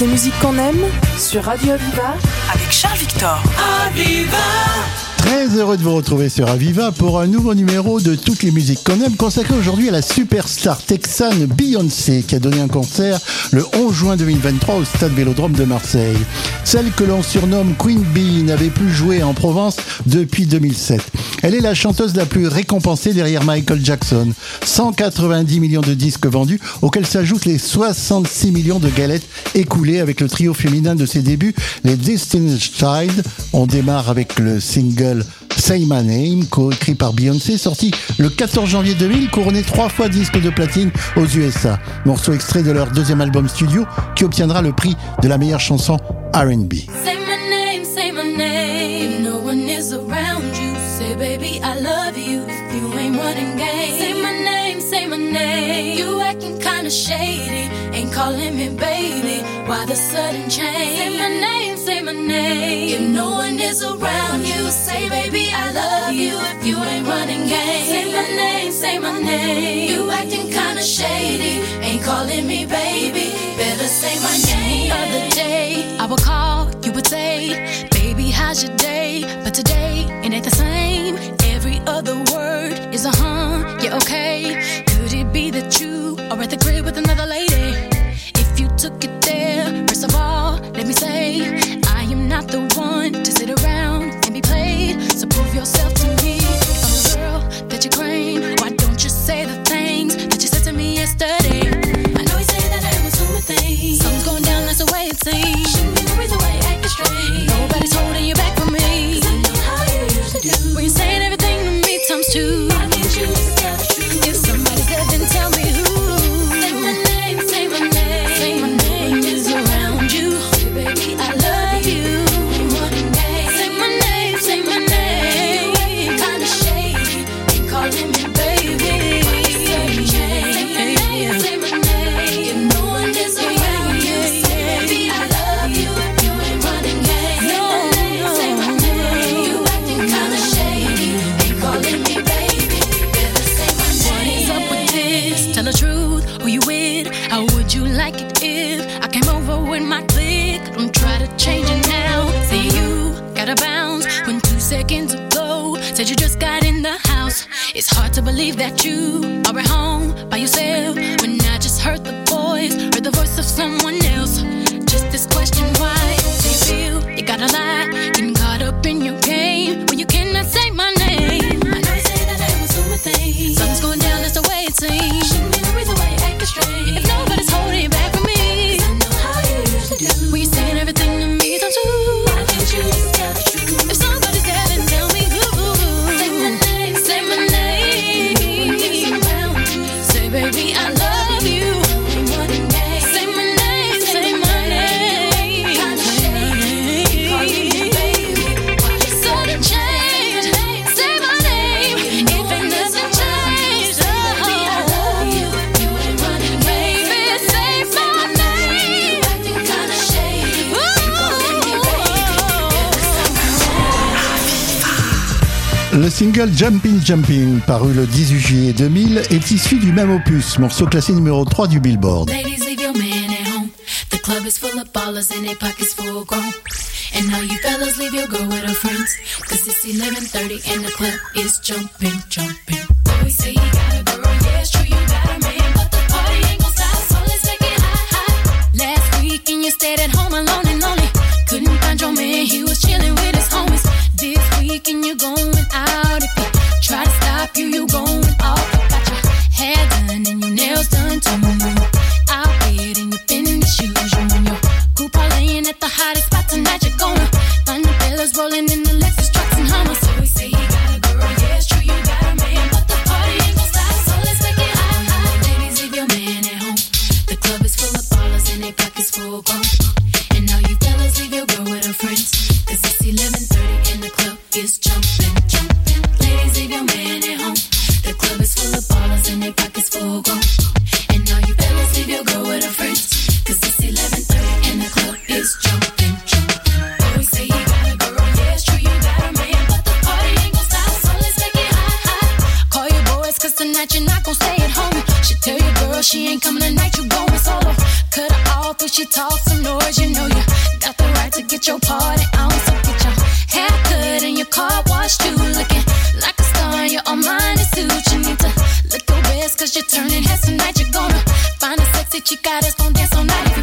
les musiques qu'on aime sur Radio Aviva avec Charles Victor. Aviva Très heureux de vous retrouver sur Aviva pour un nouveau numéro de toutes les musiques qu'on aime, consacré aujourd'hui à la superstar texane Beyoncé qui a donné un concert le 11 juin 2023 au stade Vélodrome de Marseille. Celle que l'on surnomme Queen Bee n'avait plus joué en Provence depuis 2007. Elle est la chanteuse la plus récompensée derrière Michael Jackson. 190 millions de disques vendus, auxquels s'ajoutent les 66 millions de galettes écoulées avec le trio féminin de ses débuts, les Destiny's Child. On démarre avec le single Say My Name, coécrit par Beyoncé, sorti le 14 janvier 2000, couronné trois fois disque de platine aux USA. Morceau extrait de leur deuxième album studio qui obtiendra le prix de la meilleure chanson RB. Say my name, say my name. You acting kinda shady calling me baby. Why the sudden change? Say my name, say my name. If no one is around you, say baby I love you. If you ain't running games, say my name, say my name. You acting kinda shady, ain't calling me baby. Better say my name. Other day I would call, you would say, baby how's your day? But today it ain't the same. Every other word is a huh, yeah okay. Could it be that you are at the crib with another lady? took it there. First of all, let me say, I am not the one to sit around and be played. So prove yourself to me. single Jumping Jumping, paru le 18 juillet 2000, est issu du même opus, morceau classé numéro 3 du Billboard. club is full of ballers and their pockets full grown. And all you fellas leave your girl with her friends. Cause it's 11.30 and the club is jumping, jumping. We see you, you gon' you're not gonna stay at home. She tell you, girl, she ain't coming tonight, you going solo. Cut her off if she talks some noise, you know you got the right to get your party on. So get your hair cut and your car washed too. Looking like a star, you're on mine and suit. You need to look your best, cause you're turning heads tonight. You're gonna find a sexy chica that's gonna dance all night.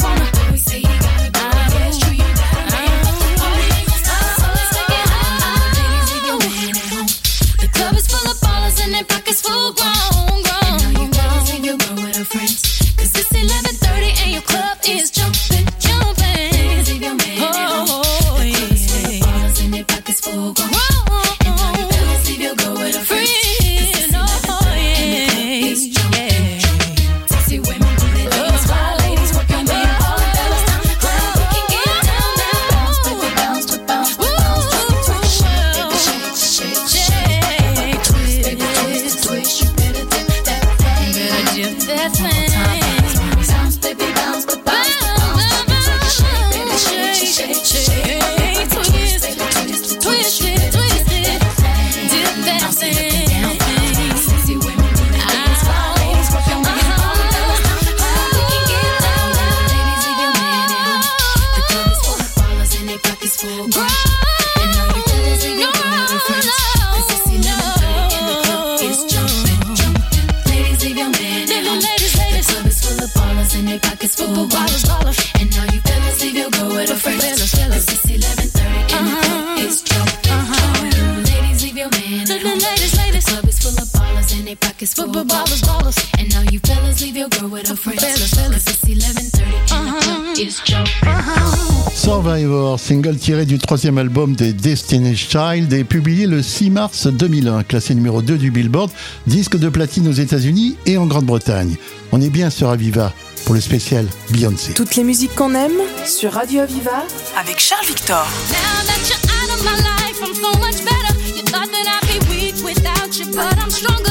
Survivor, single tiré du troisième album des Destiny's Child, est publié le 6 mars 2001, classé numéro 2 du Billboard, disque de platine aux États-Unis et en Grande-Bretagne. On est bien sur Aviva, pour le spécial Beyoncé. Toutes les musiques qu'on aime sur Radio Viva avec Charles Victor. Now that you're out of my life, I'm so much better. You thought that I'd be weak without you, but I'm stronger.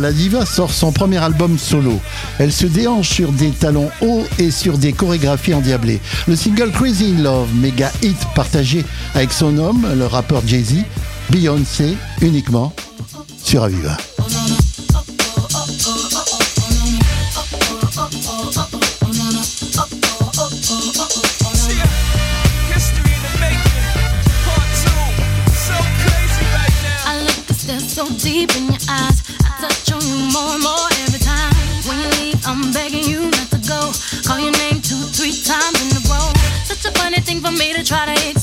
la diva sort son premier album solo. Elle se déhanche sur des talons hauts et sur des chorégraphies endiablées. Le single Crazy in Love, méga hit partagé avec son homme, le rappeur Jay-Z, Beyoncé, uniquement sur Aviva. try to hit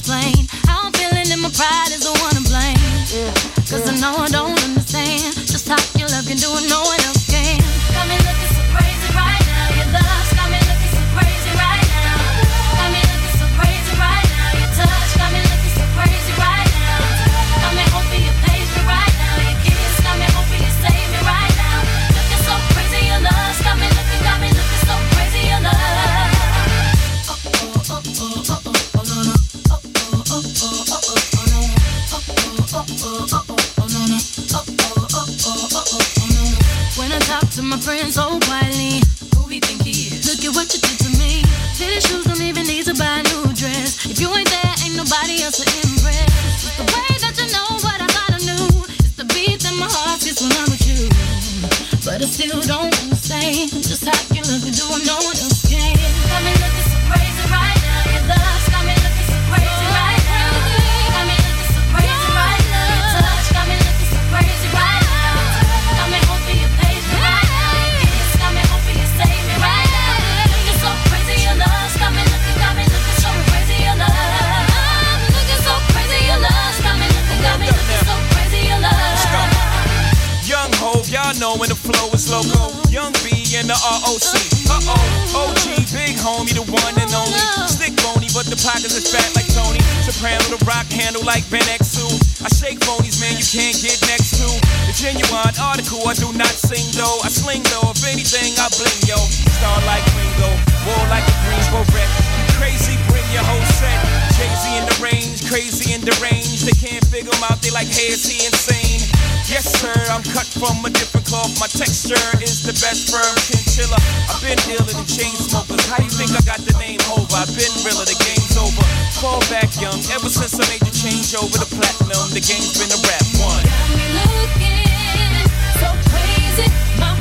Sloco, Young B, and the ROC. Uh oh, OG, big homie, the one and only. Stick bony, but the pockets is fat like Tony. Soprano, the rock handle like Ben X2. I shake bonies, man, you can't get next to. The genuine article, I do not sing though. I sling though, if anything, I bling yo. Star like Ringo, war like a Greensboro wreck. Crazy, bring your whole set. Crazy in the range, crazy in the range. They can't figure them out, they like, hey, is he insane? Yes, sir, I'm cut from a different cloth. My texture is the best firm chinchilla. I've been dealing in chain smokers. How you think I got the name over? I've been realer, the game's over. Fall back young, ever since I made the change over the platinum, the game's been a rap one. Got me looking so crazy. My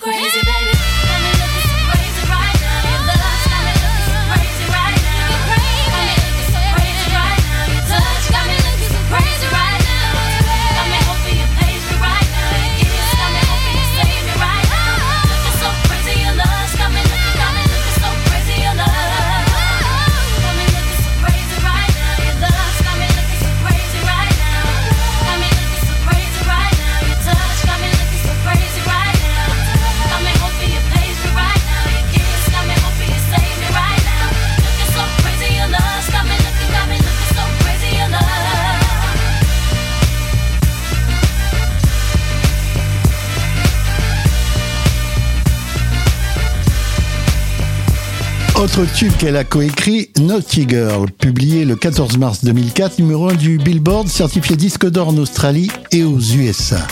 crazy. Tube qu'elle a coécrit, Naughty Girl, publié le 14 mars 2004, numéro 1 du Billboard, certifié disque d'or en Australie et aux USA.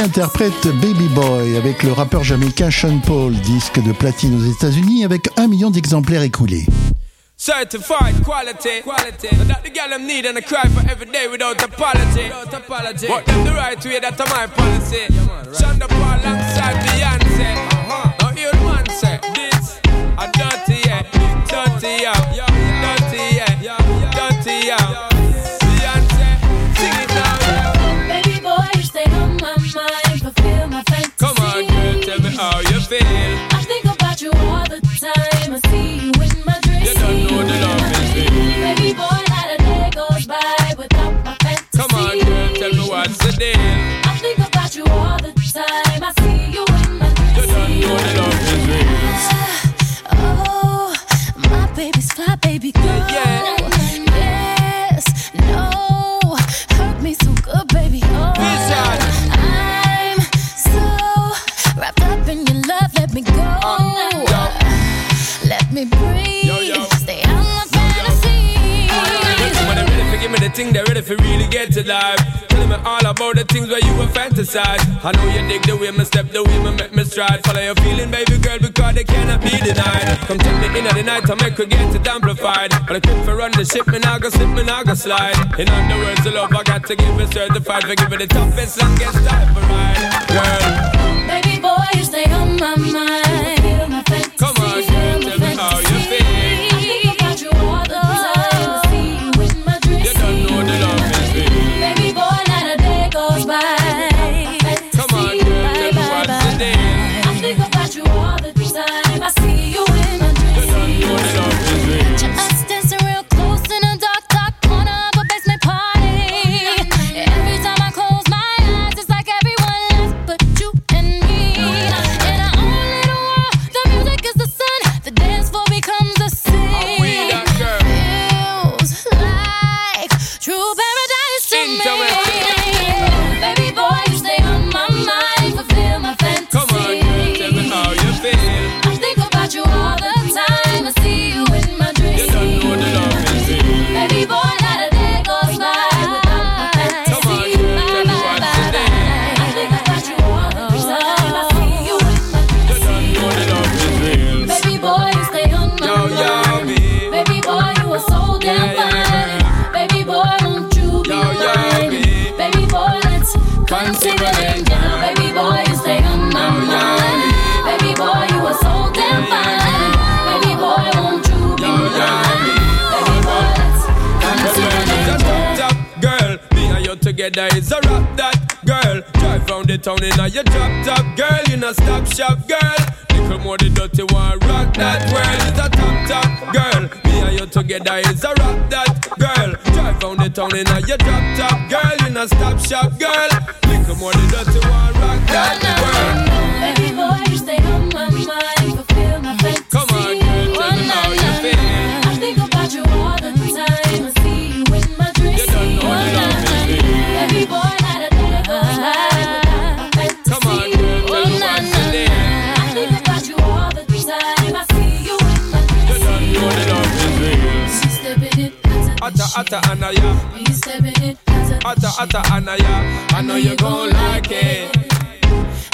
Interprète Baby Boy avec le rappeur jamaïcain Sean Paul, disque de platine aux États-Unis avec un million d'exemplaires écoulés. Certified quality, quality. That the girl them need and I cry for every day without apology. Without apology. But them the right way, that's my policy. Shonda Paul alongside Beyonce. Uh-huh. Now hear one say, this a dirty thing they ready for really get to life. Tell me all about the things where you were fantasize. I know you dig the way me step, the way me make me stride. Follow your feeling, baby girl, because they cannot be denied. Come take me in at the night, I make her get it amplified. But I quit for run the ship, me now go slip, me now go slide. In other words, the love I got to give it certified for giving the toughest, longest time for ride. Girl, baby boy, you stay on my mind. Together is a rap that girl. Drive round the town in a your drop top girl. You know stop shop girl. Little more the dirty one rock that world is a top top girl. Me and you together is a rap that girl. Drive round the town in a your drop top girl. You know stop shop girl. Little more the dirty one rock that world. Baby boy, Atta atta anaya, me stepping it, atta atta anaya. I know you gon' like it.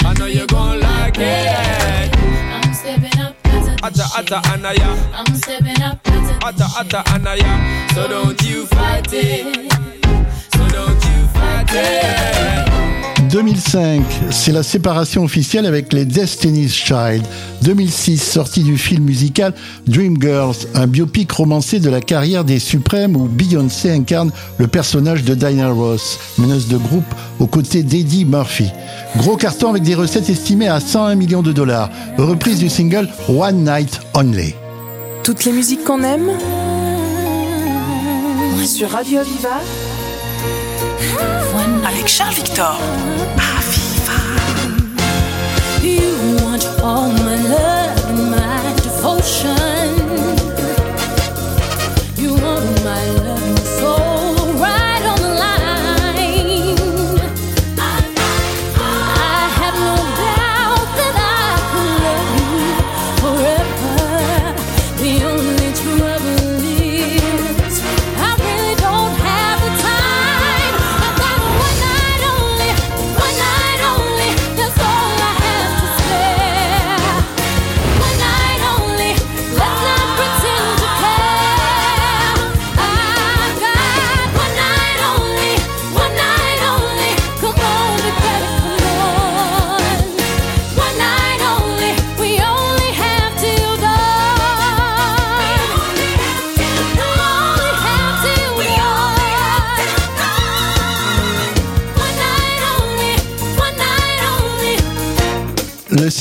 I know you gon' like it. I'm stepping up, Atta atta anaya, I'm stepping up, atta atta anaya. So don't you fight it. So don't you fight it. 2005, c'est la séparation officielle avec les Destiny's Child. 2006, sortie du film musical Dreamgirls, un biopic romancé de la carrière des Suprêmes où Beyoncé incarne le personnage de Diana Ross, meneuse de groupe aux côtés d'Eddie Murphy. Gros carton avec des recettes estimées à 101 millions de dollars. Reprise du single One Night Only. Toutes les musiques qu'on aime sur Radio Aviva avec Charles Victor. You want my love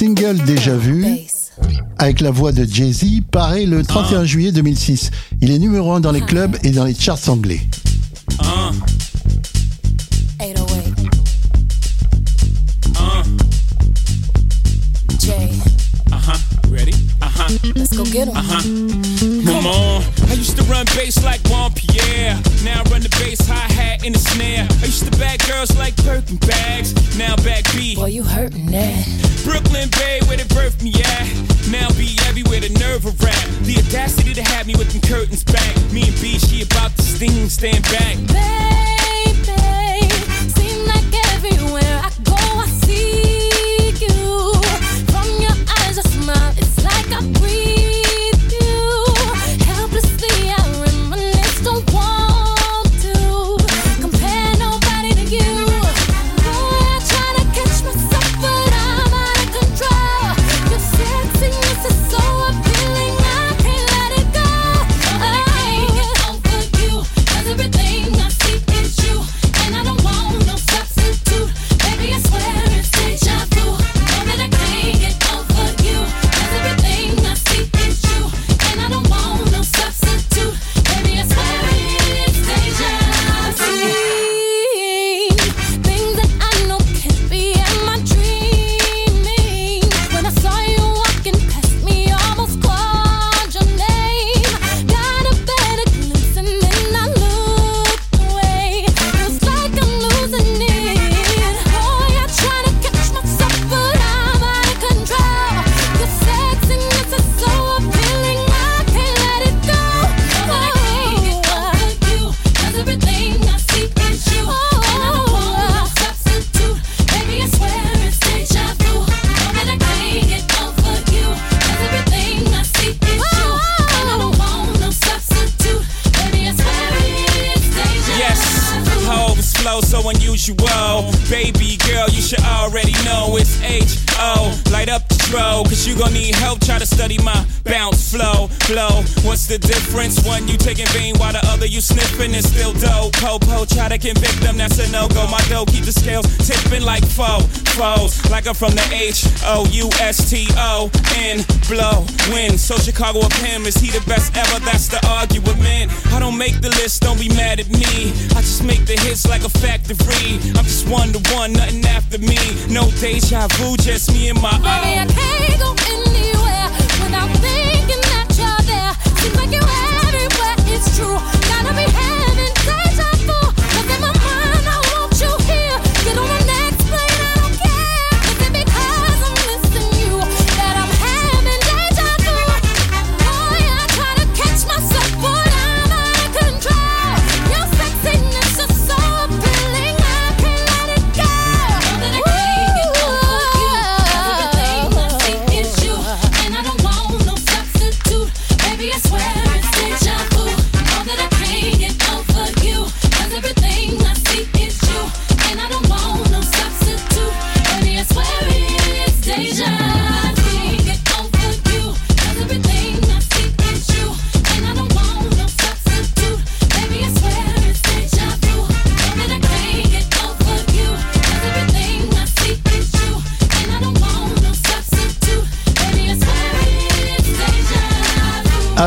single déjà vu, avec la voix de Jay-Z, paraît le 31 juillet 2006. Il est numéro 1 dans les clubs et dans les charts anglais. 808. Jay, Uh huh. Ready? Uh huh. let's go get him. Come on. I used to run bass like Juan Pierre. Now I run the bass, hi hat, and the snare. I used to bag girls like Birkin bags. Now back B. Boy, you hurting that. Bay, where they birthed me at. Now be everywhere, the nerve of rap. The audacity to have me with them curtains back. Me and B, she about to sting, stand back. you. Baby girl, you should already know it's H-O. Light up the throw, cause you gon' need help. Try to study my bounce flow, flow. What's the difference? One you taking vein while the other you sniffing and still dope. Popo, try to convict them, that's a no-go. My dough keep the scales tipping like foe, foes. Like I'm from the H-O-U-S-T-O-N, blow, win. So Chicago up him, is he the best ever? That's the argument. I don't make the list, don't be mad at me. I just make the hits like a factory. I'm just one to one, nothing after me. No deja vu, just me and my own. Baby, I uh. can't go anywhere without thinking that you're there. Seems like you're everywhere, it's true. Gotta be happy.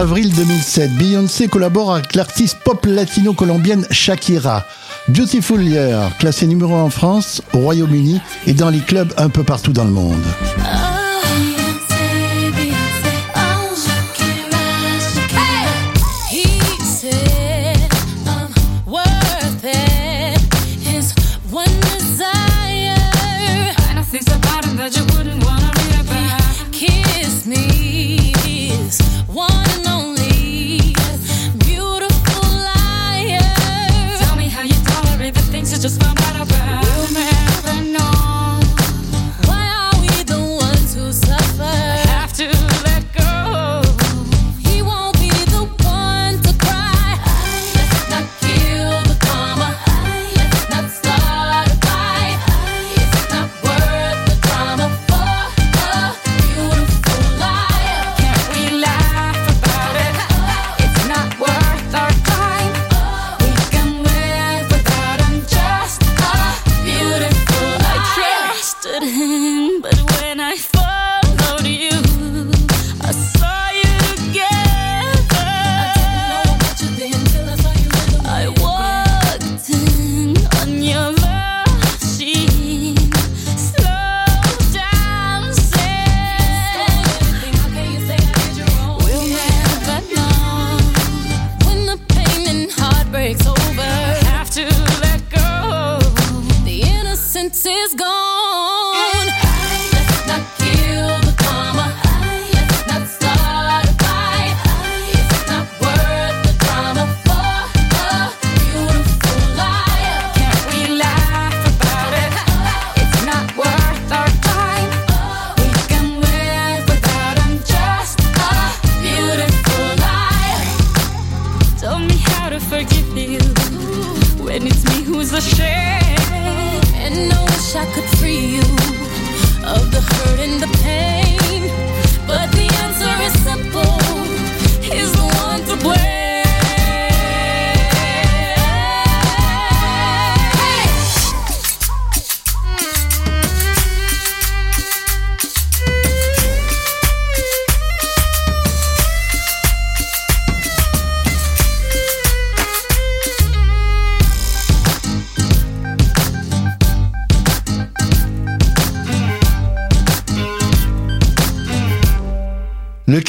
avril 2007, Beyoncé collabore avec l'artiste pop latino-colombienne Shakira. Beautiful Year, classé numéro 1 en France, au Royaume-Uni et dans les clubs un peu partout dans le monde. Ah,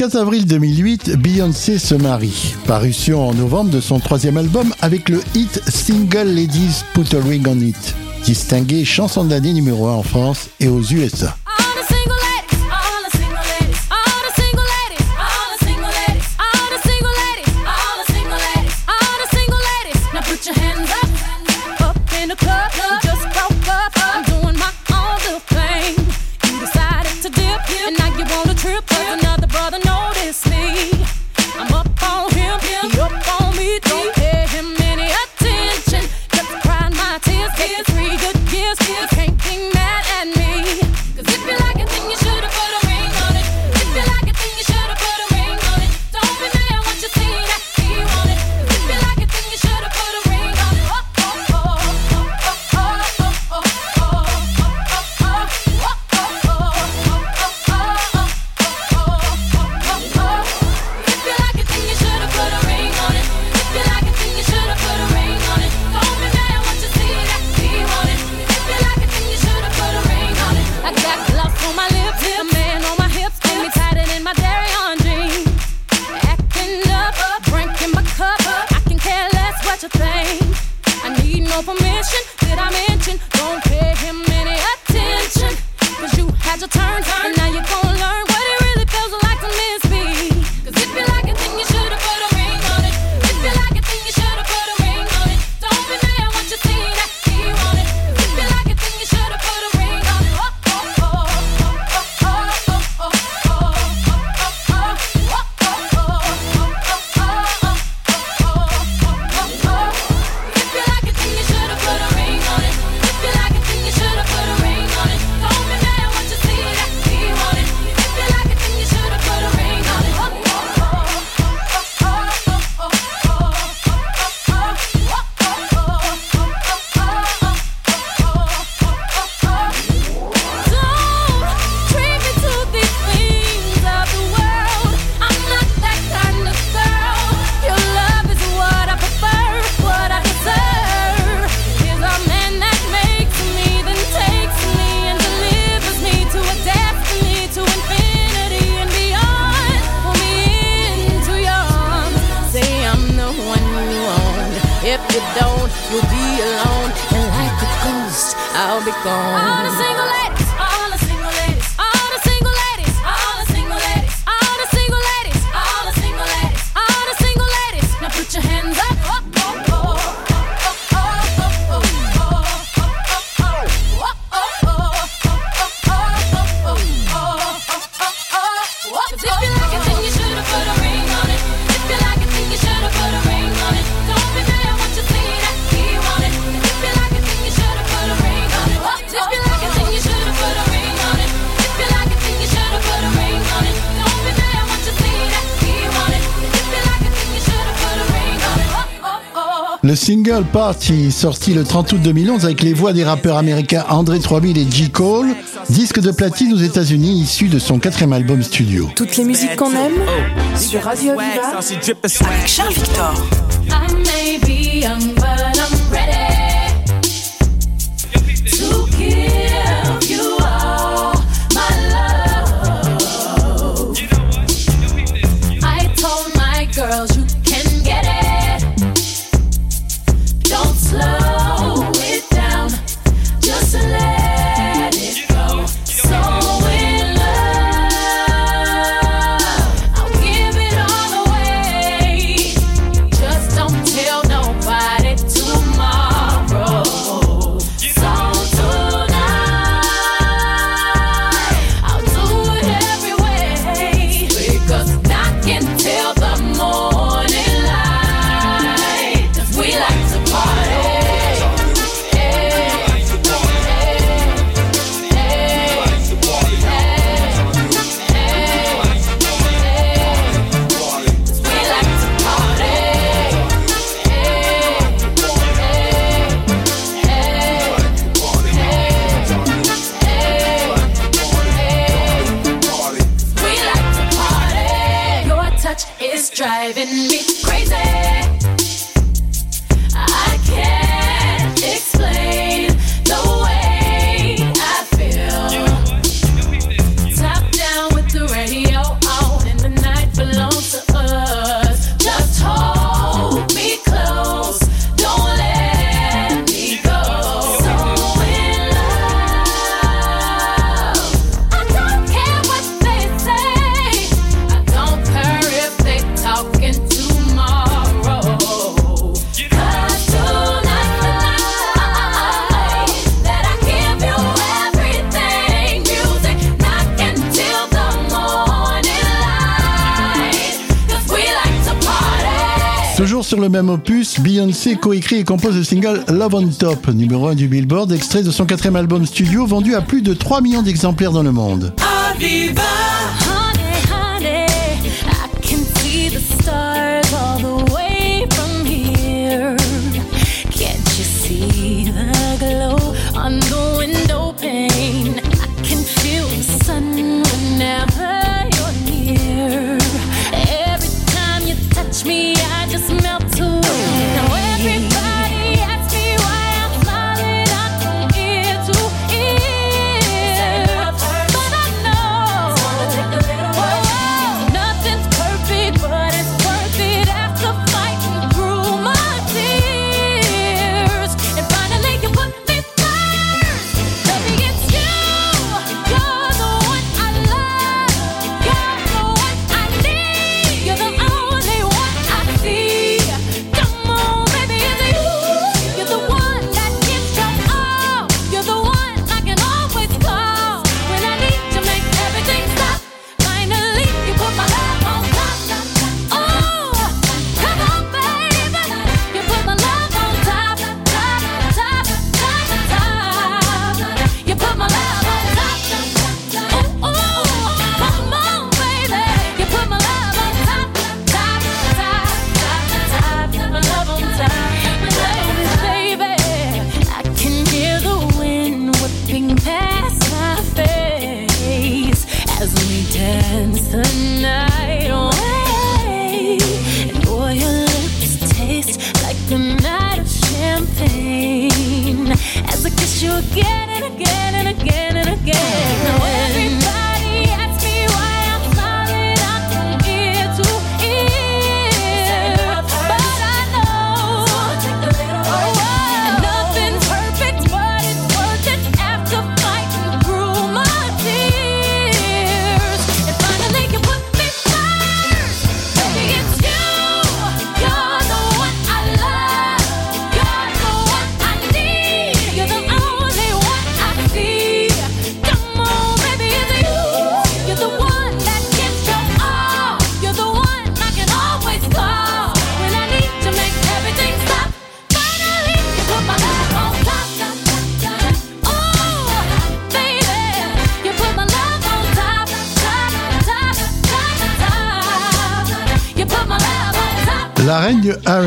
15 avril 2008, Beyoncé se marie. Parution en novembre de son troisième album avec le hit single Ladies Put a Ring on It, distingué chanson de l'année numéro 1 en France et aux USA. Party, sorti le 30 août 2011 avec les voix des rappeurs américains André 3000 et G. Cole, disque de platine aux États-Unis issu de son quatrième album studio. Toutes les musiques qu'on aime sur Radio Viva avec Charles Victor. sur le même opus, Beyoncé coécrit et compose le single Love on Top, numéro 1 du Billboard, extrait de son quatrième album studio vendu à plus de 3 millions d'exemplaires dans le monde.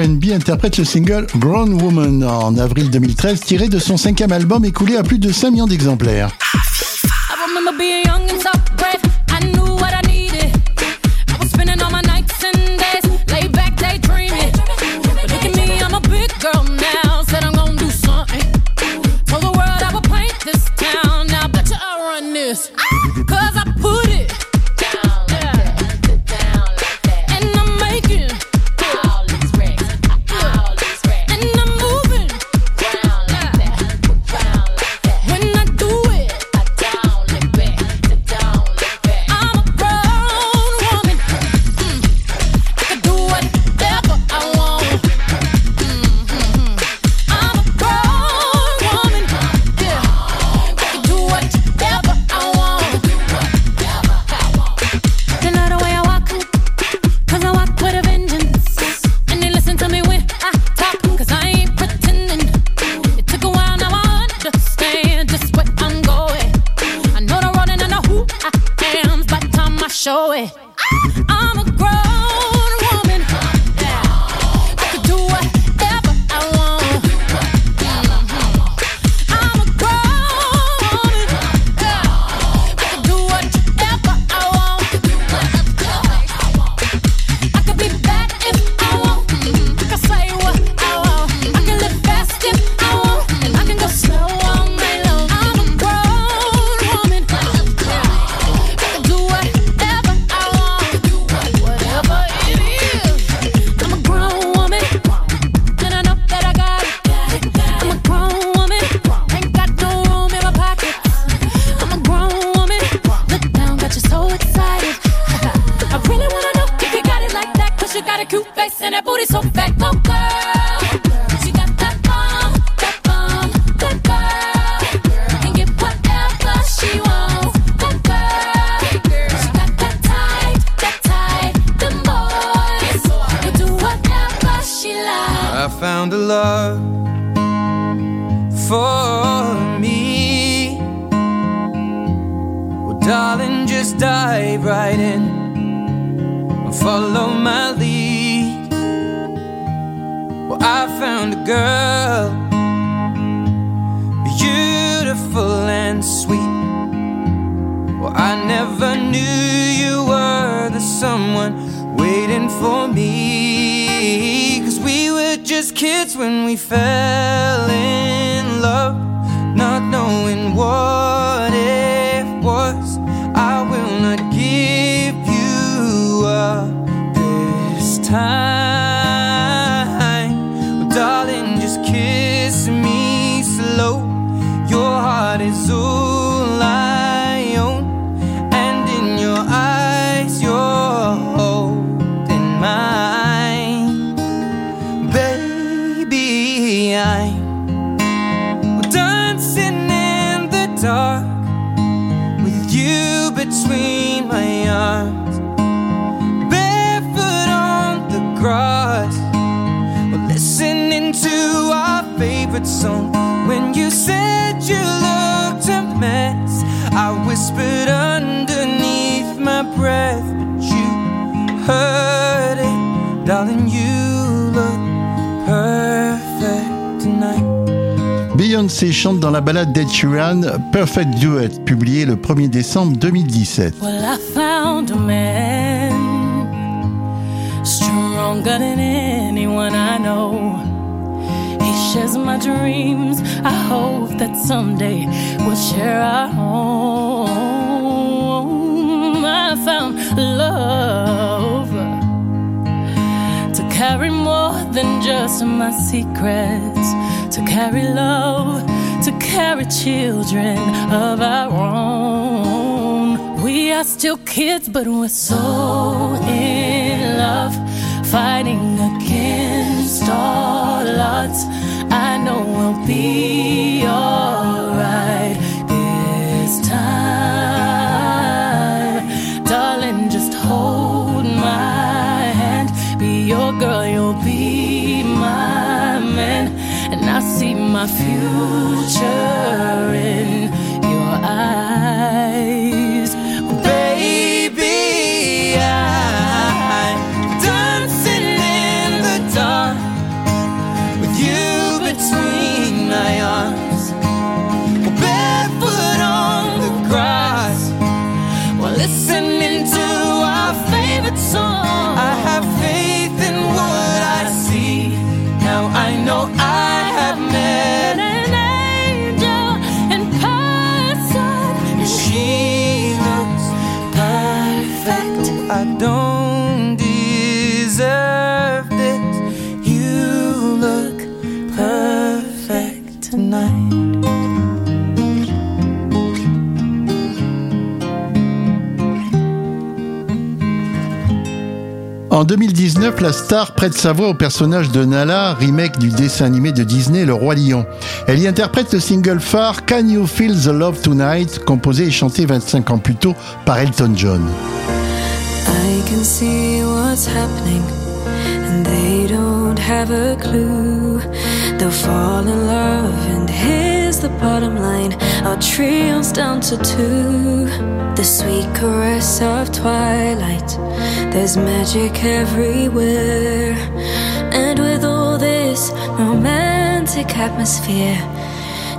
R&B interprète le single Grown Woman en avril 2013, tiré de son cinquième album écoulé à plus de 5 millions d'exemplaires. with you between my arms, barefoot on the grass, listening to our favorite song. When you said you looked a mess, I whispered underneath my breath, but you heard it, darling. You. Beyoncé chante dans la balade d'Ed Sheeran Perfect Duet, publiée le 1er décembre 2017. Well, I found a man, stronger than anyone I know. He shares my dreams. I hope that someday we'll share our home. I found love to carry more than just my secrets. To carry love, to carry children of our own. We are still kids, but we're so in love, fighting against all odds. I know we'll be alright my future in your eyes. En 2019, la star prête sa voix au personnage de Nala, remake du dessin animé de Disney Le Roi Lion. Elle y interprète le single phare Can You Feel the Love Tonight, composé et chanté 25 ans plus tôt par Elton John. There's magic everywhere. And with all this romantic atmosphere,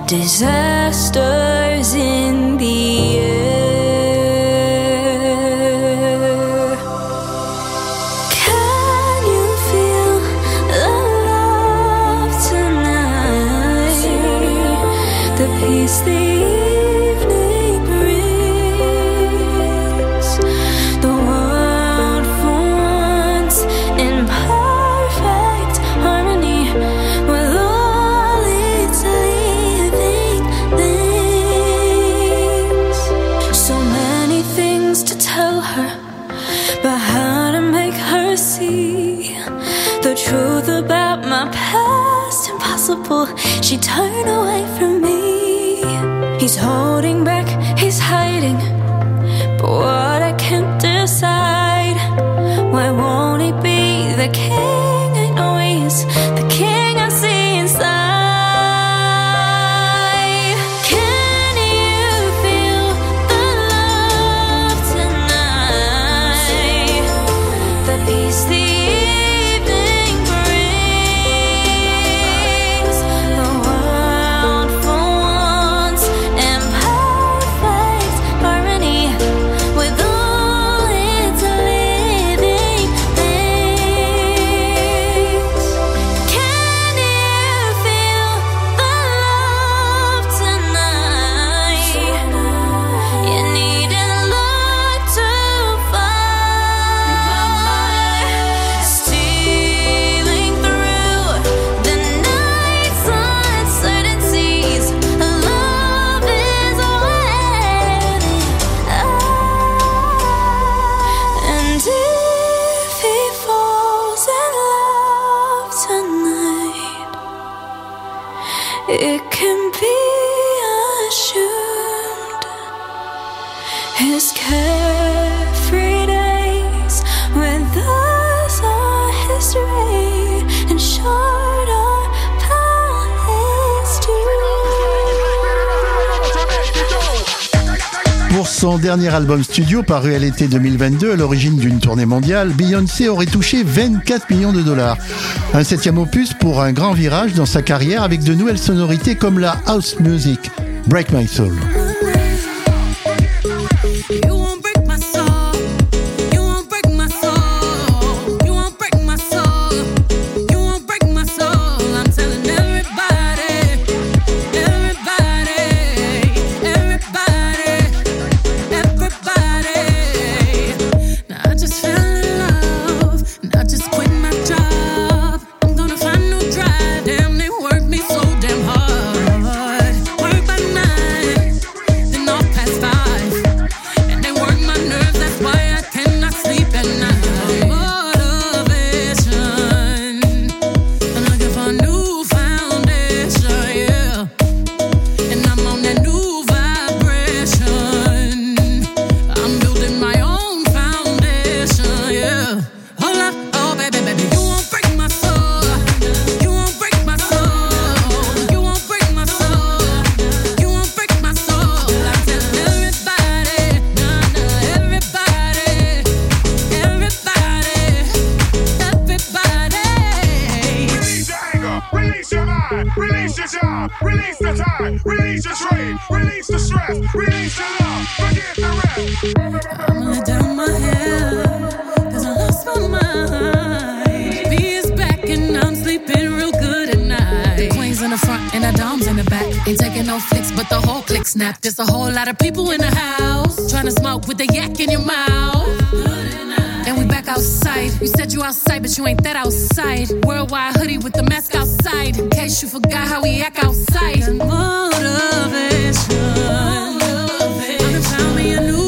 disasters in the air. She turned away from me. He's holding back. He's hiding. But it can be assumed his carefree son dernier album studio paru à l'été 2022, à l'origine d'une tournée mondiale, Beyoncé aurait touché 24 millions de dollars. Un septième opus pour un grand virage dans sa carrière avec de nouvelles sonorités comme la house music, Break My Soul. Ain't taking no flicks, but the whole click snap. There's a whole lot of people in the house trying to smoke with the yak in your mouth. And we back outside. You said you outside, but you ain't that outside. Worldwide hoodie with the mask outside. In case you forgot how we act outside. Motivation. I done found me a new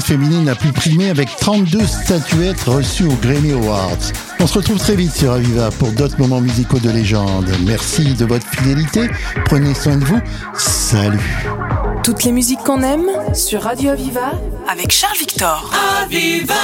Féminine la plus primée avec 32 statuettes reçues aux Grammy Awards. On se retrouve très vite sur Aviva pour d'autres moments musicaux de légende. Merci de votre fidélité. Prenez soin de vous. Salut. Toutes les musiques qu'on aime sur Radio Aviva avec Charles Victor. Aviva